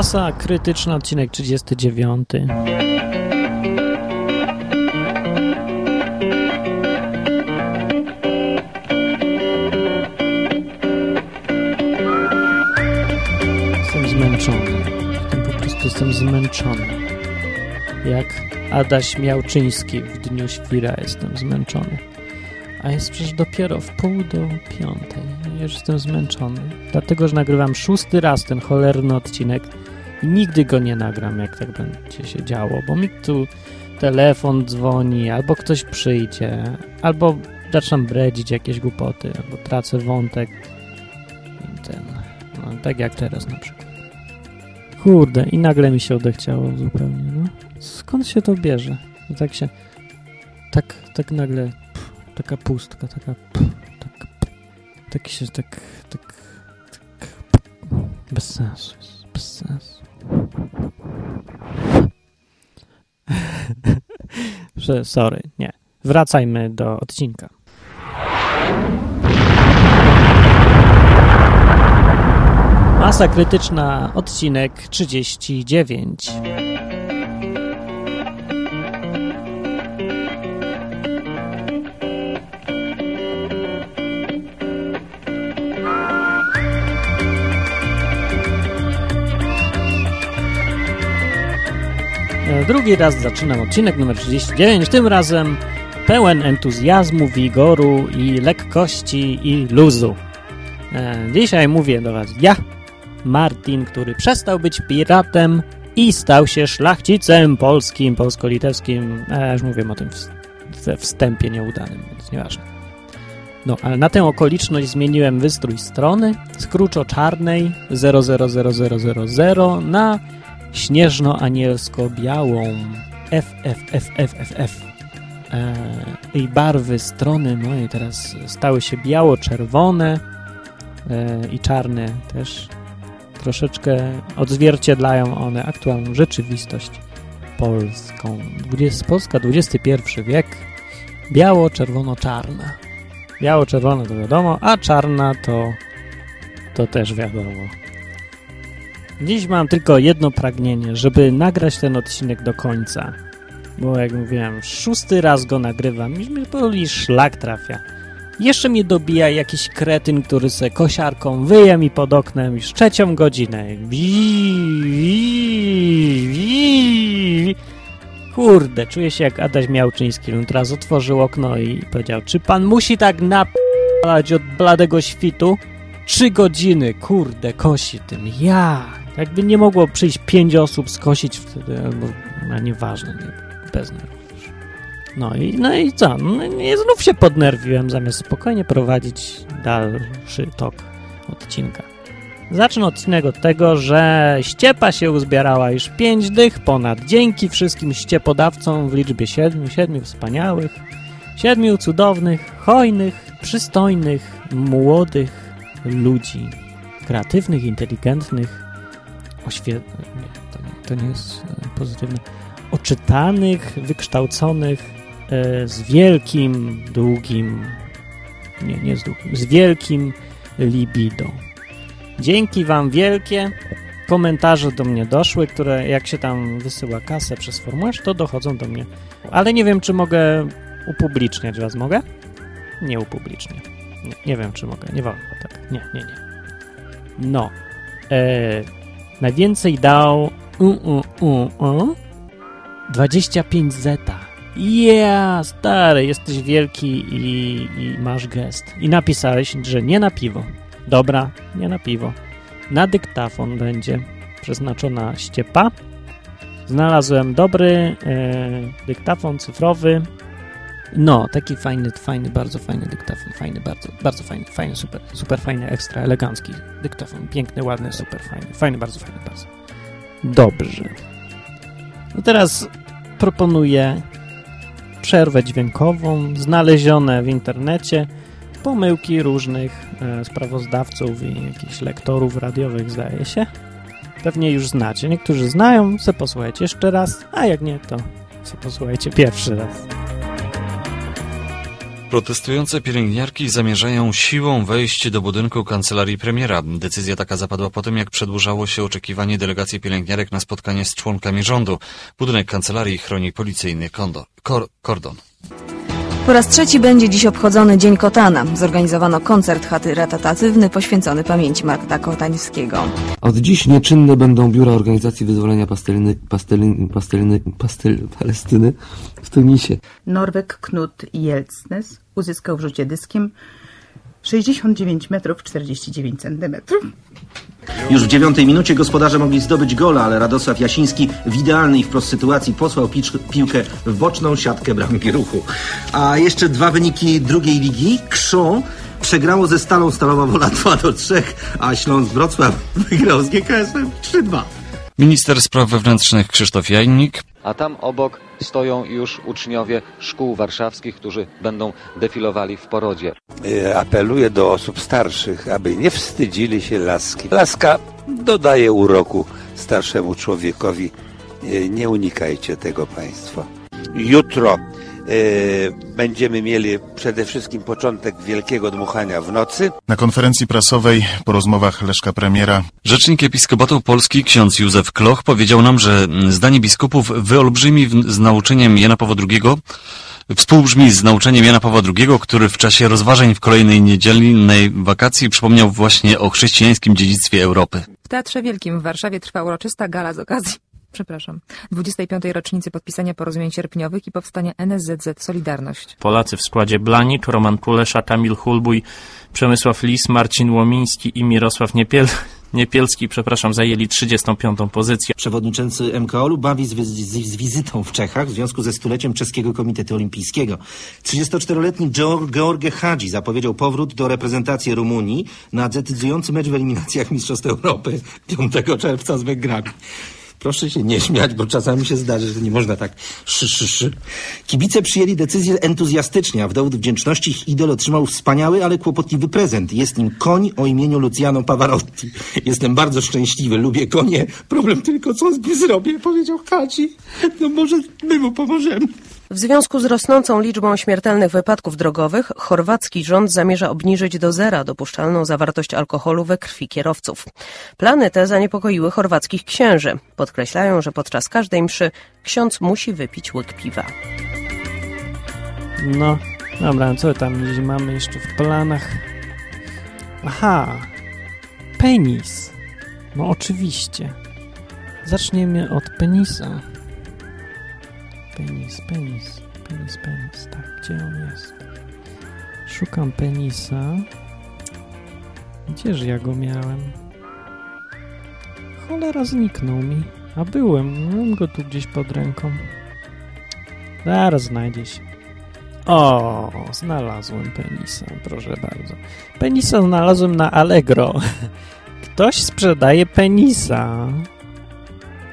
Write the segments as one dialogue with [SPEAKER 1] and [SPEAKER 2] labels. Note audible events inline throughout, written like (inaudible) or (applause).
[SPEAKER 1] Masa krytyczna, odcinek 39. Jestem zmęczony. Jestem po prostu jestem zmęczony. Jak Adaś Miałczyński w Dniu Świra jestem zmęczony. A jest przecież dopiero w pół do piątej. Już jestem zmęczony. Dlatego, że nagrywam szósty raz ten cholerny odcinek nigdy go nie nagram, jak tak będzie się działo, bo mi tu telefon dzwoni, albo ktoś przyjdzie, albo zaczynam bredzić jakieś głupoty, albo tracę wątek ten, no, tak jak teraz na przykład. Kurde, i nagle mi się odechciało zupełnie, no. Skąd się to bierze? I tak się, tak, tak nagle, pff, taka pustka, taka, pff, tak, pff, tak się, tak, tak, tak, bez sensu, bez sensu. Sorry, nie. Wracajmy do odcinka. Masa krytyczna, odcinek 39. Drugi raz zaczynam odcinek numer 39, tym razem pełen entuzjazmu, wigoru i lekkości i luzu. E, Dzisiaj mówię do Was ja, Martin, który przestał być piratem i stał się szlachcicem polskim, polsko-litewskim. E, już mówiłem o tym we wstępie nieudanym, więc nieważne. No, ale na tę okoliczność zmieniłem wystrój strony z kruczo-czarnej 000000 na śnieżno-anielsko-białą FFFFFF. E, I barwy strony mojej teraz stały się biało-czerwone e, i czarne też. Troszeczkę odzwierciedlają one aktualną rzeczywistość polską. 20, Polska XXI wiek. Biało-czerwono-czarna. Biało-czerwone to wiadomo, a czarna to, to też wiadomo. Dziś mam tylko jedno pragnienie, żeby nagrać ten odcinek do końca. Bo jak mówiłem, szósty raz go nagrywam i mi boli szlak trafia. Jeszcze mnie dobija jakiś kretyn, który se kosiarką wyje mi pod oknem już trzecią godzinę. Kurde, czuję się jak Adaś Miałczyński. On teraz otworzył okno i powiedział, czy pan musi tak napalać od bladego świtu? Trzy godziny, kurde, kosi tym. Ja! Jakby nie mogło przyjść pięć osób skosić wtedy, albo, no nieważne, nie, bez nerwów. No i, no i co? No, i znów się podnerwiłem, zamiast spokojnie prowadzić dalszy tok odcinka. Zacznę odcinek od tego, że ściepa się uzbierała już pięć dych ponad. Dzięki wszystkim ściepodawcom w liczbie siedmiu, siedmiu wspaniałych, siedmiu cudownych, hojnych, przystojnych, młodych ludzi, kreatywnych, inteligentnych, oświetlonych, nie, to nie, to nie jest e, pozytywne, oczytanych, wykształconych, e, z wielkim, długim, nie, nie z długim, z wielkim libido. Dzięki Wam wielkie. Komentarze do mnie doszły, które jak się tam wysyła kasę przez formularz, to dochodzą do mnie. Ale nie wiem, czy mogę upubliczniać Was. Mogę? Nie upublicznię. Nie, nie wiem, czy mogę. Nie wolno tak. Nie, nie, nie. No. E, najwięcej dał u, u, u, u, 25 zeta. Yeah, stary, jesteś wielki i, i masz gest. I napisałeś, że nie na piwo. Dobra, nie na piwo. Na dyktafon będzie przeznaczona ściepa. Znalazłem dobry e, dyktafon cyfrowy. No, taki fajny, fajny, bardzo fajny dyktafon. Fajny, bardzo, bardzo fajny, fajny, super, super fajny, ekstra elegancki dyktafon. Piękny, ładny, super fajny. Fajny, bardzo fajny, bardzo. Dobrze. No teraz proponuję przerwę dźwiękową, znalezione w internecie pomyłki różnych e, sprawozdawców i jakichś lektorów radiowych, zdaje się. Pewnie już znacie. Niektórzy znają, se posłuchajcie jeszcze raz, a jak nie, to se posłuchajcie pierwszy raz.
[SPEAKER 2] Protestujące pielęgniarki zamierzają siłą wejść do budynku kancelarii premiera. Decyzja taka zapadła po tym, jak przedłużało się oczekiwanie delegacji pielęgniarek na spotkanie z członkami rządu. Budynek kancelarii chroni policyjny kondor, kor, kordon.
[SPEAKER 3] Po raz trzeci będzie dziś obchodzony Dzień Kotana. Zorganizowano koncert charytatywny poświęcony pamięci Marka Kotańskiego.
[SPEAKER 4] Od dziś nieczynne będą biura Organizacji Wyzwolenia Pasteliny, Pasteliny, Pasteliny, Pastel, Palestyny w Tunisie.
[SPEAKER 5] Norweg Knut Jelcnes uzyskał w rzucie dyskiem 69 metrów 49 centymetrów.
[SPEAKER 6] Już w dziewiątej minucie gospodarze mogli zdobyć gola, ale Radosław Jasiński w idealnej wprost sytuacji posłał picz, piłkę w boczną siatkę bramki ruchu. A jeszcze dwa wyniki drugiej ligi. Krzą przegrało ze Stalą Stalowa Wola 2 do 3, a Śląsk Wrocław (laughs) wygrał z GKS-em 3-2.
[SPEAKER 2] Minister spraw wewnętrznych Krzysztof Jajnik
[SPEAKER 7] a tam obok stoją już uczniowie szkół warszawskich, którzy będą defilowali w porodzie.
[SPEAKER 8] Apeluję do osób starszych, aby nie wstydzili się laski. Laska dodaje uroku starszemu człowiekowi. Nie unikajcie tego Państwo. Jutro e, będziemy mieli przede wszystkim początek wielkiego dmuchania w nocy.
[SPEAKER 9] Na konferencji prasowej po rozmowach Leszka Premiera
[SPEAKER 2] Rzecznik Episkopatu Polski ksiądz Józef Kloch powiedział nam, że zdanie biskupów wyolbrzymi z nauczeniem Jana Pawła II współbrzmi z nauczeniem Jana Pawła II, który w czasie rozważań w kolejnej niedzielnej wakacji przypomniał właśnie o chrześcijańskim dziedzictwie Europy.
[SPEAKER 10] W Teatrze Wielkim w Warszawie trwa uroczysta gala z okazji przepraszam, 25. rocznicy podpisania porozumień sierpniowych i powstania NSZZ Solidarność.
[SPEAKER 11] Polacy w składzie Blanik, Roman Kulesza, Kamil Hulbuj, Przemysław Lis, Marcin Łomiński i Mirosław Niepiel... Niepielski, przepraszam, zajęli 35. pozycję.
[SPEAKER 6] Przewodniczący MKOL-u bawi z, z, z, wizytą w Czechach w związku ze stuleciem Czeskiego Komitetu Olimpijskiego. 34-letni George Hadzi zapowiedział powrót do reprezentacji Rumunii na decydujący mecz w eliminacjach Mistrzostw Europy 5 czerwca z Węgrami. Proszę się nie śmiać, bo czasami się zdarzy, że nie można tak szy, szy, szy. Kibice przyjęli decyzję entuzjastycznie, a w dowód wdzięczności ich idol otrzymał wspaniały, ale kłopotliwy prezent. Jest nim koń o imieniu Luciano Pavarotti. Jestem bardzo szczęśliwy, lubię konie. Problem tylko, co z nim zrobię, powiedział Haci. No może my mu pomożemy.
[SPEAKER 3] W związku z rosnącą liczbą śmiertelnych wypadków drogowych, chorwacki rząd zamierza obniżyć do zera dopuszczalną zawartość alkoholu we krwi kierowców. Plany te zaniepokoiły chorwackich księży. Podkreślają, że podczas każdej mszy ksiądz musi wypić łyk piwa.
[SPEAKER 1] No, dobra, co tam mamy jeszcze w planach? Aha, penis. No oczywiście. Zaczniemy od penisa. Penis, penis, penis, penis. Tak, gdzie on jest? Szukam penisa. Gdzież ja go miałem? Cholera zniknął mi. A byłem, mam go tu gdzieś pod ręką. Zaraz znajdzie się. O, znalazłem penisa, proszę bardzo. Penisa znalazłem na Allegro. (laughs) Ktoś sprzedaje penisa.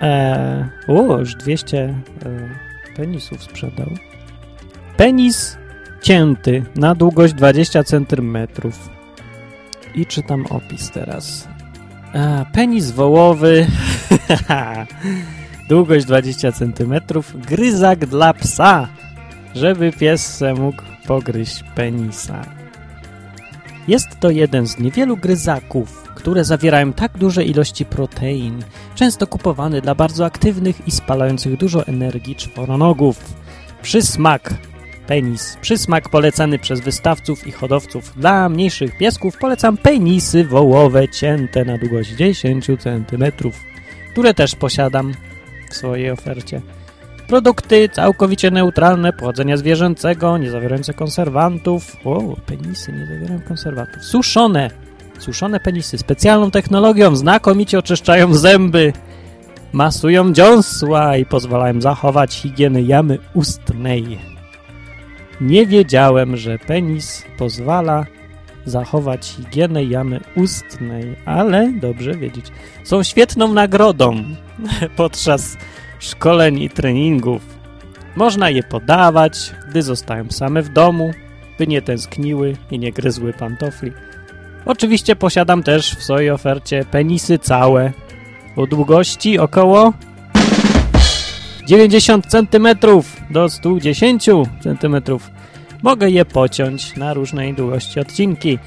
[SPEAKER 1] Eee, o, już 200 e, penisów sprzedał. Penis cięty na długość 20 cm. I czytam opis teraz. A, penis wołowy. (laughs) długość 20 cm. Gryzak dla psa, żeby pies se mógł pogryźć penisa. Jest to jeden z niewielu gryzaków, które zawierają tak duże ilości protein, często kupowany dla bardzo aktywnych i spalających dużo energii czworonogów. Przysmak penis. Przysmak polecany przez wystawców i hodowców. Dla mniejszych piesków polecam penisy wołowe cięte na długość 10 cm, które też posiadam w swojej ofercie. Produkty całkowicie neutralne, pochodzenia zwierzęcego, nie zawierające konserwantów. O, penisy nie zawierają konserwantów. Suszone. Suszone penisy specjalną technologią znakomicie oczyszczają zęby, masują dziąsła i pozwalają zachować higienę jamy ustnej. Nie wiedziałem, że penis pozwala zachować higienę jamy ustnej, ale dobrze wiedzieć. Są świetną nagrodą (laughs) podczas szkoleń i treningów. Można je podawać, gdy zostają same w domu, by nie tęskniły i nie gryzły pantofli. Oczywiście posiadam też w swojej ofercie penisy całe o długości około 90 cm do 110 cm. mogę je pociąć na różnej długości odcinki.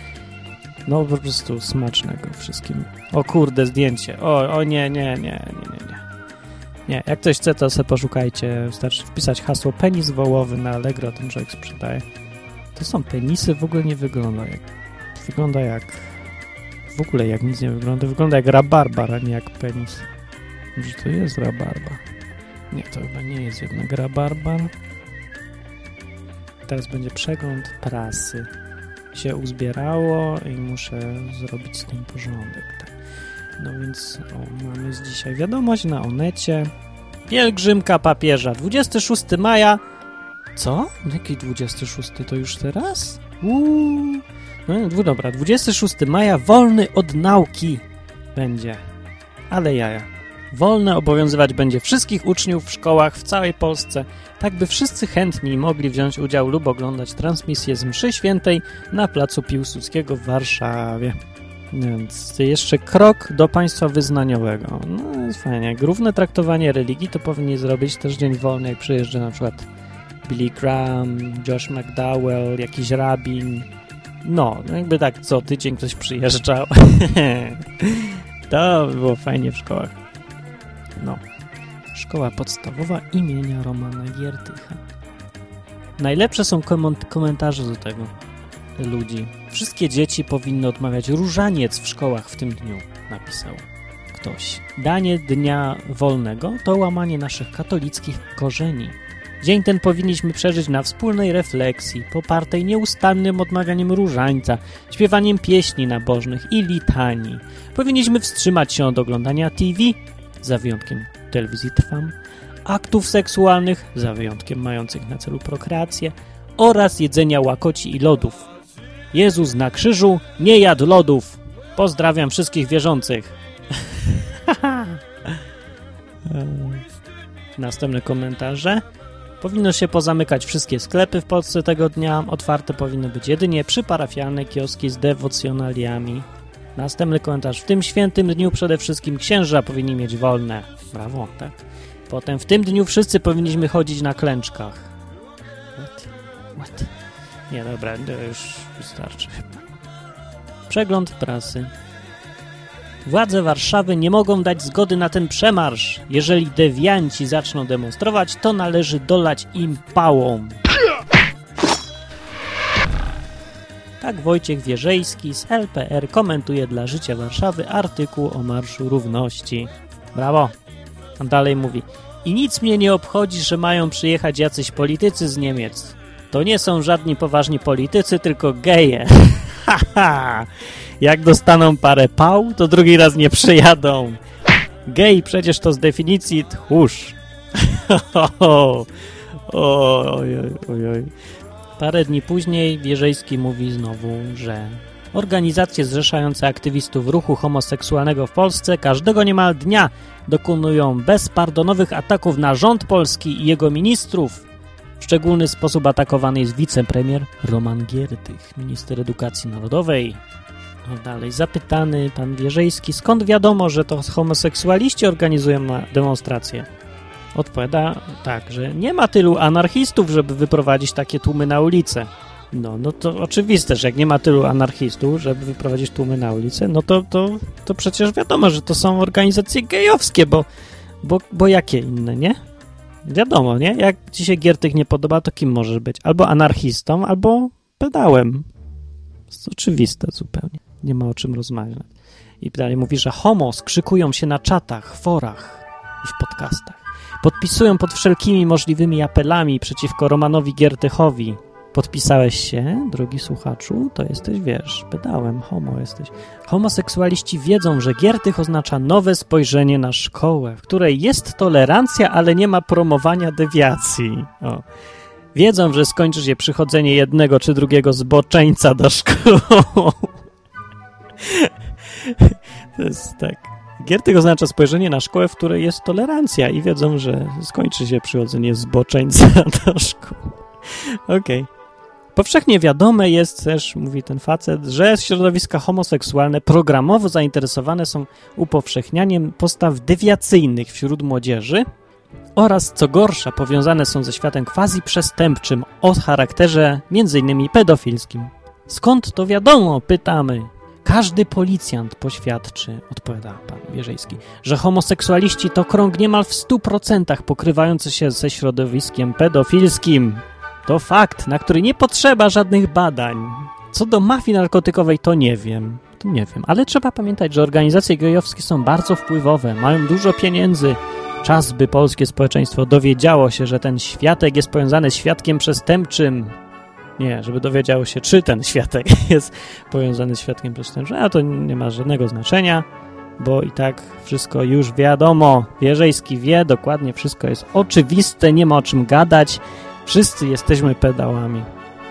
[SPEAKER 1] No po prostu smacznego wszystkim. O kurde, zdjęcie. O, o nie, nie, nie, nie, nie, nie. Nie, jak ktoś chce, to sobie poszukajcie. Wystarczy wpisać hasło penis wołowy na Allegro, ten człowiek sprzedaje. To są penisy, w ogóle nie wygląda jak... Wygląda jak... W ogóle jak nic nie wygląda. Wygląda jak rabarbar, a nie jak penis. Może to jest rabarbar? Nie, to chyba nie jest jednak rabarbar. Teraz będzie przegląd prasy. Się uzbierało i muszę zrobić z tym porządek. Tak. No więc o, mamy z dzisiaj wiadomość na Onecie. Pielgrzymka papieża. 26 maja. Co? Jaki 26? To już teraz? Uuu. No, dobra, 26 maja wolny od nauki będzie. Ale jaja. Wolne obowiązywać będzie wszystkich uczniów w szkołach w całej Polsce, tak by wszyscy chętni mogli wziąć udział lub oglądać transmisję z mszy świętej na placu Piłsudskiego w Warszawie. Więc jeszcze krok do państwa wyznaniowego. No jest fajnie. Jak równe traktowanie religii, to powinni zrobić też dzień wolny, jak przyjeżdża na przykład Billy Graham, Josh McDowell, jakiś rabin. No, no jakby tak co tydzień ktoś przyjeżdżał. (laughs) to by było fajnie w szkołach. No. Szkoła podstawowa imienia Romana Giertycha. Najlepsze są komentarze do tego ludzi. Wszystkie dzieci powinny odmawiać różaniec w szkołach w tym dniu, napisał ktoś. Danie dnia wolnego to łamanie naszych katolickich korzeni. Dzień ten powinniśmy przeżyć na wspólnej refleksji, popartej nieustannym odmawianiem różańca, śpiewaniem pieśni nabożnych i litanii. Powinniśmy wstrzymać się od oglądania TV, za wyjątkiem telewizji Trwam, aktów seksualnych, za wyjątkiem mających na celu prokreację, oraz jedzenia łakoci i lodów. Jezus na krzyżu nie jadł lodów. Pozdrawiam wszystkich wierzących. (laughs) Następne komentarze. Powinno się pozamykać wszystkie sklepy w Polsce tego dnia. Otwarte powinny być jedynie przyparafialne kioski z dewocjonaliami. Następny komentarz. W tym świętym dniu przede wszystkim księża powinni mieć wolne. Brawo, tak. Potem w tym dniu wszyscy powinniśmy chodzić na klęczkach. What? What? Nie, dobra, już wystarczy. Przegląd prasy. Władze Warszawy nie mogą dać zgody na ten przemarsz. Jeżeli dewianci zaczną demonstrować, to należy dolać im pałą. Tak Wojciech Wierzejski z LPR komentuje dla Życia Warszawy artykuł o Marszu Równości. Brawo! A dalej mówi. I nic mnie nie obchodzi, że mają przyjechać jacyś politycy z Niemiec. To nie są żadni poważni politycy, tylko geje. (laughs) Haha! Jak dostaną parę pał, to drugi raz nie przyjadą. Gej przecież to z definicji tchórz. (laughs) Oj, oj, oj, oj. Parę dni później Wierzejski mówi znowu, że organizacje zrzeszające aktywistów ruchu homoseksualnego w Polsce każdego niemal dnia dokonują bezpardonowych ataków na rząd polski i jego ministrów. W szczególny sposób atakowany jest wicepremier Roman Giertych, minister edukacji narodowej. No dalej, zapytany pan Wierzejski, skąd wiadomo, że to homoseksualiści organizują na demonstracje? Odpowiada tak, że nie ma tylu anarchistów, żeby wyprowadzić takie tłumy na ulicę. No, no to oczywiste, że jak nie ma tylu anarchistów, żeby wyprowadzić tłumy na ulicę, no to, to, to przecież wiadomo, że to są organizacje gejowskie, bo, bo, bo jakie inne, nie? Wiadomo, nie? Jak ci się Giertych nie podoba, to kim możesz być? Albo anarchistą, albo pedałem. Jest oczywiste zupełnie. Nie ma o czym rozmawiać. I dalej mówi, że homo skrzykują się na czatach, forach i w podcastach. Podpisują pod wszelkimi możliwymi apelami przeciwko Romanowi Giertychowi. Podpisałeś się, drogi słuchaczu? To jesteś, wiesz, pedałem, homo jesteś. Homoseksualiści wiedzą, że Giertych oznacza nowe spojrzenie na szkołę, w której jest tolerancja, ale nie ma promowania dewiacji. O. Wiedzą, że skończy się przychodzenie jednego czy drugiego zboczeńca do szkoły. (laughs) To jest tak. Giertych oznacza spojrzenie na szkołę, w której jest tolerancja i wiedzą, że skończy się przychodzenie zboczeńca (laughs) do szkoły. Okej. Okay. Powszechnie wiadome jest też, mówi ten facet, że środowiska homoseksualne programowo zainteresowane są upowszechnianiem postaw dewiacyjnych wśród młodzieży oraz, co gorsza, powiązane są ze światem quasi-przestępczym o charakterze m.in. pedofilskim. Skąd to wiadomo? Pytamy. Każdy policjant poświadczy, odpowiada pan Wierzejski, że homoseksualiści to krąg niemal w 100% pokrywający się ze środowiskiem pedofilskim. To fakt, na który nie potrzeba żadnych badań. Co do mafii narkotykowej, to nie wiem. To nie wiem, ale trzeba pamiętać, że organizacje gejowskie są bardzo wpływowe, mają dużo pieniędzy. Czas, by polskie społeczeństwo dowiedziało się, że ten światek jest powiązany z świadkiem przestępczym. Nie, żeby dowiedziało się, czy ten świadek (laughs) jest powiązany z świadkiem przestępczym, a to nie ma żadnego znaczenia, bo i tak wszystko już wiadomo. Wierzejski wie, dokładnie wszystko jest oczywiste, nie ma o czym gadać. Wszyscy jesteśmy pedałami.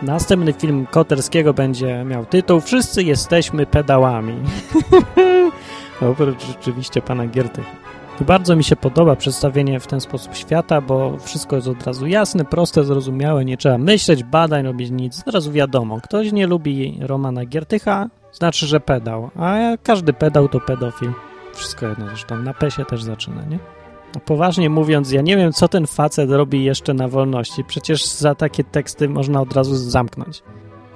[SPEAKER 1] Następny film Koterskiego będzie miał tytuł Wszyscy jesteśmy pedałami. (laughs) Oprócz rzeczywiście pana Gierty. Bardzo mi się podoba przedstawienie w ten sposób świata, bo wszystko jest od razu jasne, proste, zrozumiałe, nie trzeba myśleć, badań, robić nic. Od razu wiadomo, ktoś nie lubi Romana Giertycha, znaczy, że pedał, a każdy pedał to pedofil. Wszystko jedno, zresztą na pesie też zaczyna, nie? Poważnie mówiąc, ja nie wiem, co ten facet robi jeszcze na wolności. Przecież za takie teksty można od razu zamknąć.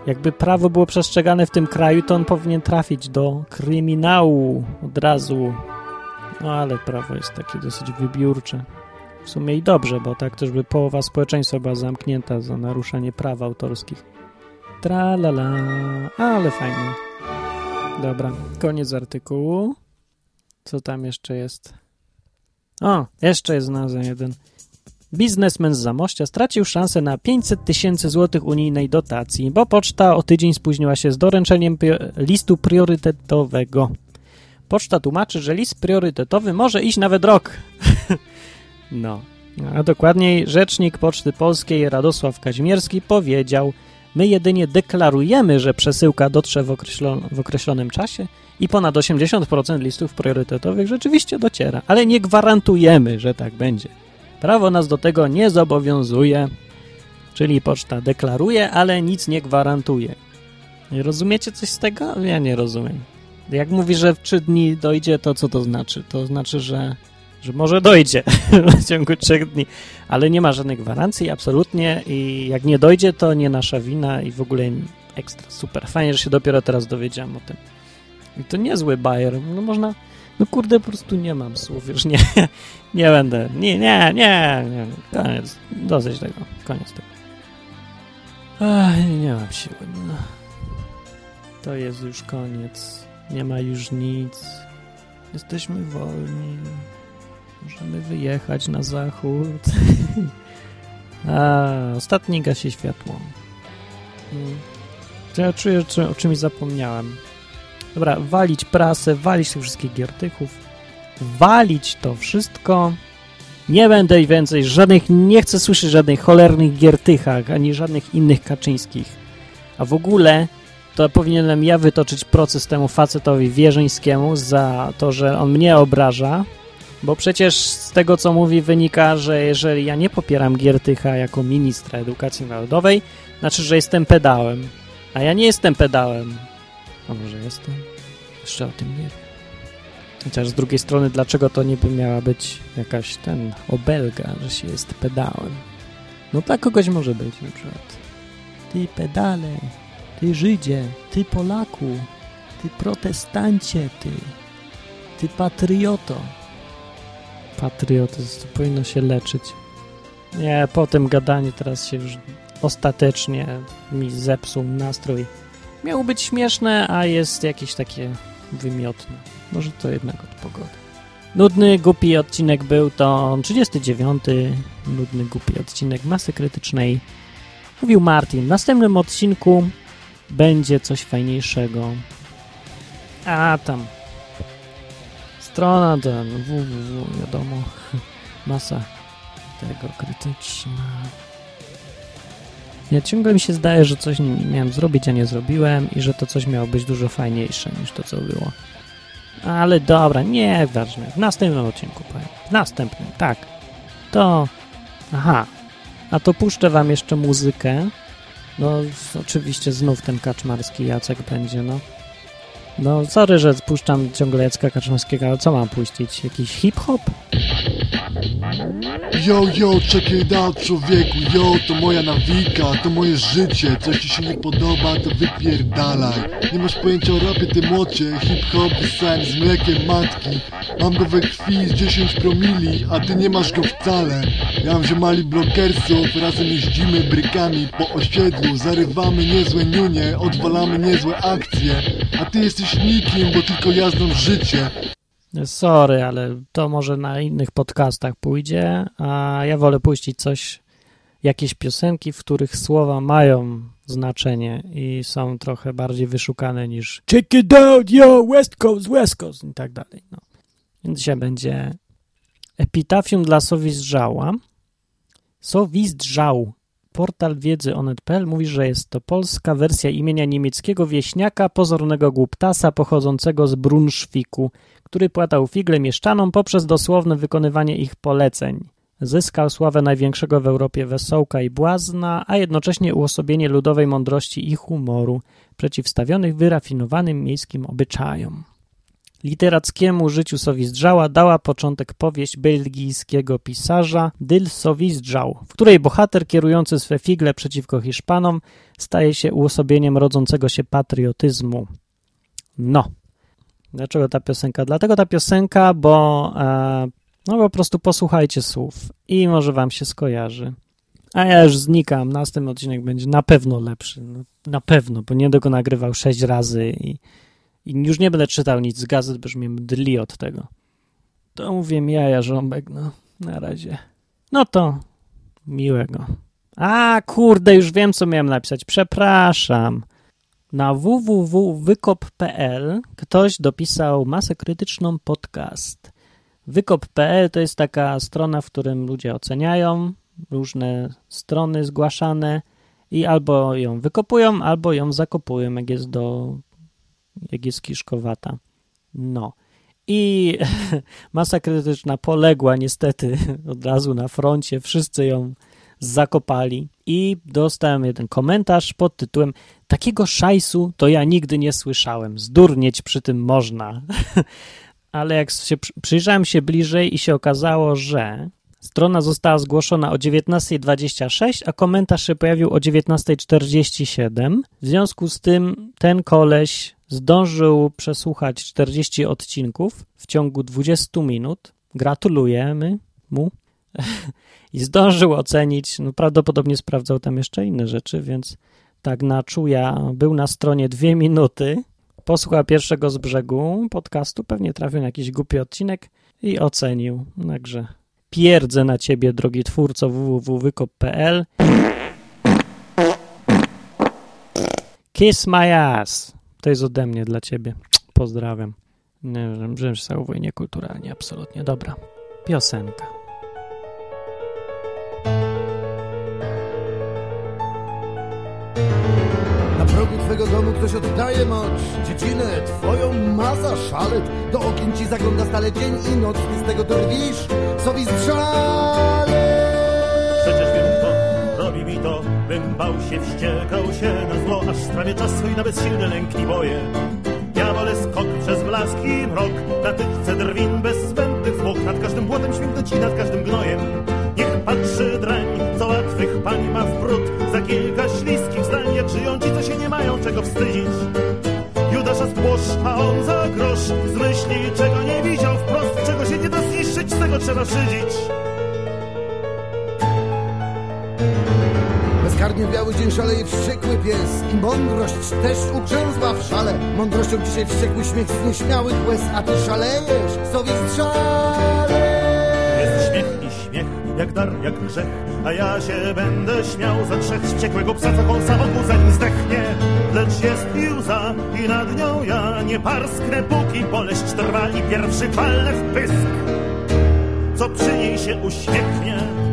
[SPEAKER 1] Jakby prawo było przestrzegane w tym kraju, to on powinien trafić do kryminału od razu. No ale prawo jest takie dosyć wybiórcze. W sumie i dobrze, bo tak też by połowa społeczeństwa była zamknięta za naruszenie praw autorskich. Tra la la, ale fajnie. Dobra, koniec artykułu. Co tam jeszcze jest? O, jeszcze jest znalazłem jeden. Biznesmen z Zamościa stracił szansę na 500 tysięcy złotych unijnej dotacji, bo poczta o tydzień spóźniła się z doręczeniem listu priorytetowego. Poczta tłumaczy, że list priorytetowy może iść nawet rok. (laughs) no. A dokładniej rzecznik Poczty Polskiej Radosław Kazimierski powiedział, my jedynie deklarujemy, że przesyłka dotrze w, określon w określonym czasie i ponad 80% listów priorytetowych rzeczywiście dociera, ale nie gwarantujemy, że tak będzie. Prawo nas do tego nie zobowiązuje, czyli poczta deklaruje, ale nic nie gwarantuje. Rozumiecie coś z tego? Ja nie rozumiem. Jak mówi, że w trzy dni dojdzie, to co to znaczy? To znaczy, że, że może dojdzie (laughs) w ciągu trzech dni, ale nie ma żadnej gwarancji, absolutnie i jak nie dojdzie, to nie nasza wina i w ogóle ekstra, super. Fajnie, że się dopiero teraz dowiedziałem o tym. I to niezły bajer, no można... No kurde, po prostu nie mam słów, już nie, (laughs) nie będę, nie, nie, nie, nie, koniec, dosyć tego, koniec tego. Ach, nie mam siły, no. To jest już koniec, nie ma już nic, jesteśmy wolni, możemy wyjechać na zachód. (laughs) A, ostatni gasi światło. Hmm. Ja czuję, że o czymś zapomniałem. Dobra, walić prasę, walić tych wszystkich giertychów, walić to wszystko. Nie będę więcej żadnych, nie chcę słyszeć żadnych cholernych giertychach, ani żadnych innych kaczyńskich. A w ogóle to powinienem ja wytoczyć proces temu facetowi wierzyńskiemu za to, że on mnie obraża, bo przecież z tego, co mówi, wynika, że jeżeli ja nie popieram Giertycha jako ministra edukacji narodowej, znaczy, że jestem pedałem. A ja nie jestem pedałem. A może jestem? Jeszcze o tym nie wiem. Chociaż z drugiej strony, dlaczego to nie by miała być jakaś ten obelga, że się jest pedałem? No tak kogoś może być na przykład. Ty pedale, ty Żydzie, ty Polaku, ty protestancie, ty, ty patrioto. Patriotyzm to powinno się leczyć. Nie, po tym gadaniu teraz się już ostatecznie mi zepsuł nastrój. Miało być śmieszne, a jest jakieś takie wymiotne. Może to jednak od pogody. Nudny, głupi odcinek był to 39. Nudny, głupi odcinek Masy Krytycznej. Mówił Martin. W następnym odcinku będzie coś fajniejszego. A tam. Strona ten www, wiadomo. (laughs) Masa tego krytyczna. Ja ciągle mi się zdaje, że coś miałem zrobić, a nie zrobiłem i że to coś miało być dużo fajniejsze niż to, co było. Ale dobra, nie ważne. W następnym odcinku powiem. W następnym, tak. To... Aha. A to puszczę wam jeszcze muzykę. No, oczywiście znów ten kaczmarski Jacek będzie, no. No, sorry, że puszczam ciągle Jacka Kaczmarskiego, ale co mam puścić? Jakiś hip-hop?
[SPEAKER 12] Yo, yo, check it out człowieku, yo, to moja nawika, to moje życie Coś ci się nie podoba, to wypierdalaj Nie masz pojęcia o rapie, ty młocie, hip-hop wysłałem z mlekiem matki Mam go we krwi z 10 promili, a ty nie masz go wcale Ja mam ziomali blokersów, razem jeździmy brykami po osiedlu Zarywamy niezłe niunie, odwalamy niezłe akcje A ty jesteś nikim, bo tylko jazdą życie
[SPEAKER 1] Sorry, ale to może na innych podcastach pójdzie, a ja wolę puścić coś, jakieś piosenki, w których słowa mają znaczenie i są trochę bardziej wyszukane niż check it out, yo, West Coast, West Coast i tak dalej. No. Więc dzisiaj będzie epitafium dla Sowizdrzała. Sowizdrzał. Portal wiedzy onet.pl mówi, że jest to polska wersja imienia niemieckiego wieśniaka, pozornego głuptasa pochodzącego z Brunszwiku, który płatał figle mieszczanom poprzez dosłowne wykonywanie ich poleceń. Zyskał sławę największego w Europie wesołka i błazna, a jednocześnie uosobienie ludowej mądrości i humoru, przeciwstawionych wyrafinowanym miejskim obyczajom. Literackiemu życiu Sowizdrzała dała początek powieść belgijskiego pisarza Dyl Sowizdrzał, w której bohater kierujący swe figle przeciwko Hiszpanom staje się uosobieniem rodzącego się patriotyzmu. No. Dlaczego ta piosenka? Dlatego ta piosenka, bo e, no po prostu posłuchajcie słów i może wam się skojarzy. A ja już znikam, następny odcinek będzie na pewno lepszy. No, na pewno, bo nie go nagrywał sześć razy i i już nie będę czytał nic z gazet, bo już mnie mdli od tego. To mówię ja, Żąbek, no, na razie. No to miłego. A, kurde, już wiem, co miałem napisać. Przepraszam. Na www.wykop.pl ktoś dopisał masę krytyczną podcast. Wykop.pl to jest taka strona, w którym ludzie oceniają różne strony zgłaszane i albo ją wykopują, albo ją zakopują, jak jest do jak jest kiszkowata. No. I (laughs) masa krytyczna poległa niestety (laughs) od razu na froncie. Wszyscy ją zakopali i dostałem jeden komentarz pod tytułem Takiego szajsu to ja nigdy nie słyszałem. Zdurnieć przy tym można. (laughs) Ale jak się przyjrzałem się bliżej i się okazało, że strona została zgłoszona o 19.26, a komentarz się pojawił o 19.47. W związku z tym ten koleś zdążył przesłuchać 40 odcinków w ciągu 20 minut. Gratulujemy mu. (laughs) I zdążył ocenić, no prawdopodobnie sprawdzał tam jeszcze inne rzeczy, więc tak na czuja był na stronie dwie minuty, posłuchał pierwszego z brzegu podcastu, pewnie trafił na jakiś głupi odcinek i ocenił. Także pierdzę na ciebie, drogi twórco www.wykop.pl Kiss my ass. To jest ode mnie dla ciebie. Pozdrawiam. Nie wiem, że się zachowuję niekulturalnie, absolutnie. Dobra. Piosenka.
[SPEAKER 13] Na progu twego domu ktoś oddaje moc Dziedzinę twoją maza szalet Do okien ci zagląda stale dzień i noc Ty z tego drwisz, sowi
[SPEAKER 14] Przecież Bym bał się, wściekał się na zło Aż sprawie czas swój na bezsilny lęk i boję Ja wolę skok przez blaski mrok Na tychce drwin bez zbędnych zwłok. Nad każdym błotem śmignę ci, nad każdym gnojem. Niech patrzy drań, co łatwych pań ma w brud. Za kilka śliskich zdań Jak żyją ci, co się nie mają czego wstydzić. Judasza spłosz, a on za grosz. Z myśli, czego nie widział wprost Czego się nie da zniszczyć, z tego trzeba szydzić
[SPEAKER 13] Bezkarnie w biały dzień szaleje wściekły pies. I mądrość też ugrzęzła w szale. Mądrością dzisiaj wściekły śmiech z nieśmiałych łez A ty szalejesz, sowi strzale
[SPEAKER 14] Jest śmiech i śmiech, jak dar, jak grzech. A ja się będę śmiał za trzech wściekłego psa Co kąsa wokół zanim zdechnie. Lecz jest i łza i nad nią ja Nie parsknę póki boleść trwa I pierwszy palnę w pysk. Co przy niej się uśmiechnie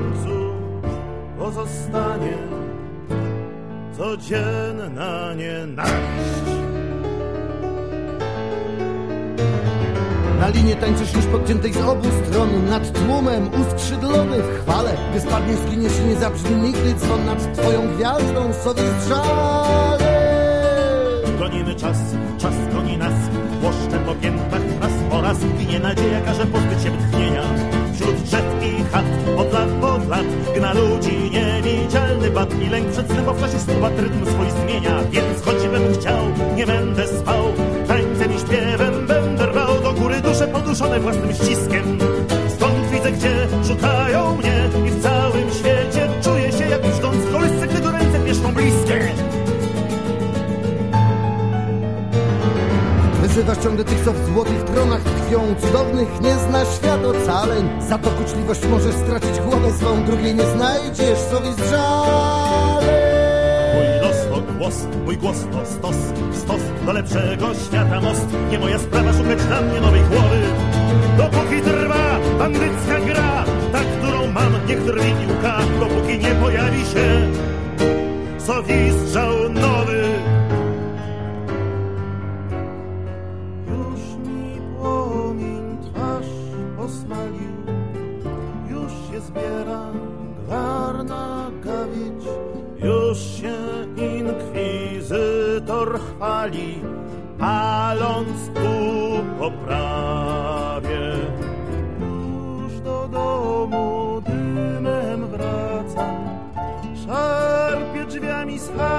[SPEAKER 14] końcu pozostanie codzienna nienawiść.
[SPEAKER 13] Na linie tańczysz już podciętej z obu stron Nad tłumem uskrzydlony w chwale Gdy spadnie z nie zabrzmi nigdy dzwon Nad twoją gwiazdą sobie strzał
[SPEAKER 14] Gonimy czas, czas goni nas. Łoszcze po piętach raz po raz Ginie nadzieja, każe pozbyć się tchnienia Wśród drzew i chat od lat pod lat Gna ludzi niewidzialny bat I lęk przed snem, bo w czasie snu bat rytm swój zmienia. Więc choćbym chciał, nie będę spał. Tańcem i śpiewem będę rwał. Do góry dusze poduszone własnym ściskiem. Stąd widzę, gdzie szukają mnie. I w całym świecie czuję się jak brzdąc w kolysce Gdy do ręce mieszką bliskie
[SPEAKER 13] Wyzywasz ciągle tych, co w złotych tronach tkwią. Cudownych nie zna świat ocaleń. Za to kuczliwość możesz stracić głowę swą Drugiej nie znajdziesz
[SPEAKER 14] los to głos, mój głos to stos. Stos do lepszego świata most. Nie moja sprawa szukać dla mnie nowej głowy. Dopóki trwa bandycka gra Ta, którą mam, niech drwi piłka. Dopóki nie pojawi się Sowi strzał nowy zbiera. Gwarna gawieć Już się inkwizytor chwali Paląc tu po prawie. Już do domu dymem wracam Szarpie drzwiami zhańbionymi